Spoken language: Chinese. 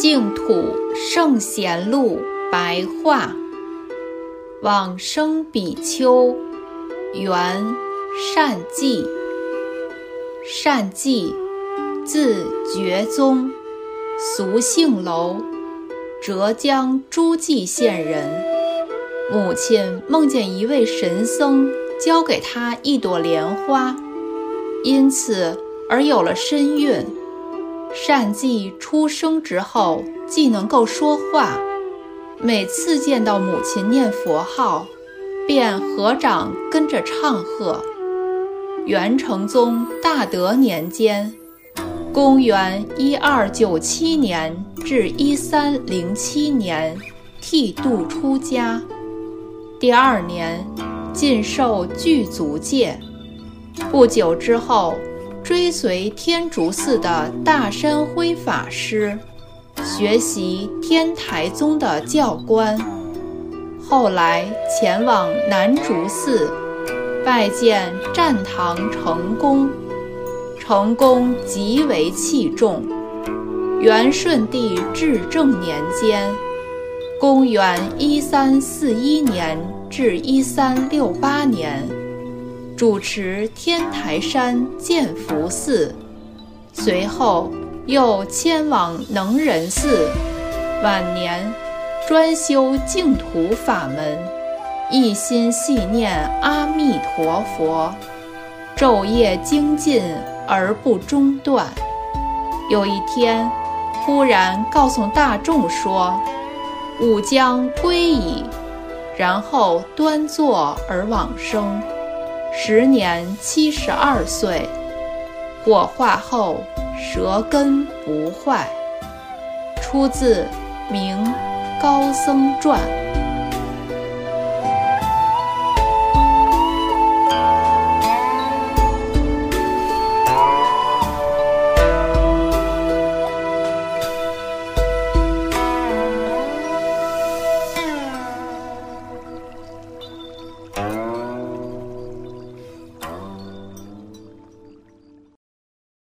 净土圣贤录白话，往生比丘，元善记。善记，字觉宗，俗姓楼，浙江诸暨县人。母亲梦见一位神僧交给他一朵莲花，因此而有了身孕。善记出生之后，既能够说话，每次见到母亲念佛号，便合掌跟着唱和。元成宗大德年间，公元一二九七年至一三零七年，剃度出家。第二年，尽受具足戒。不久之后。追随天竺寺的大山辉法师，学习天台宗的教官，后来前往南竺寺，拜见战唐成功，成功极为器重。元顺帝至正年间，公元一三四一年至一三六八年。主持天台山建福寺，随后又迁往能仁寺。晚年专修净土法门，一心系念阿弥陀佛，昼夜精进而不中断。有一天，忽然告诉大众说：“吾将归矣。”然后端坐而往生。时年七十二岁，火化后舌根不坏。出自《明高僧传》。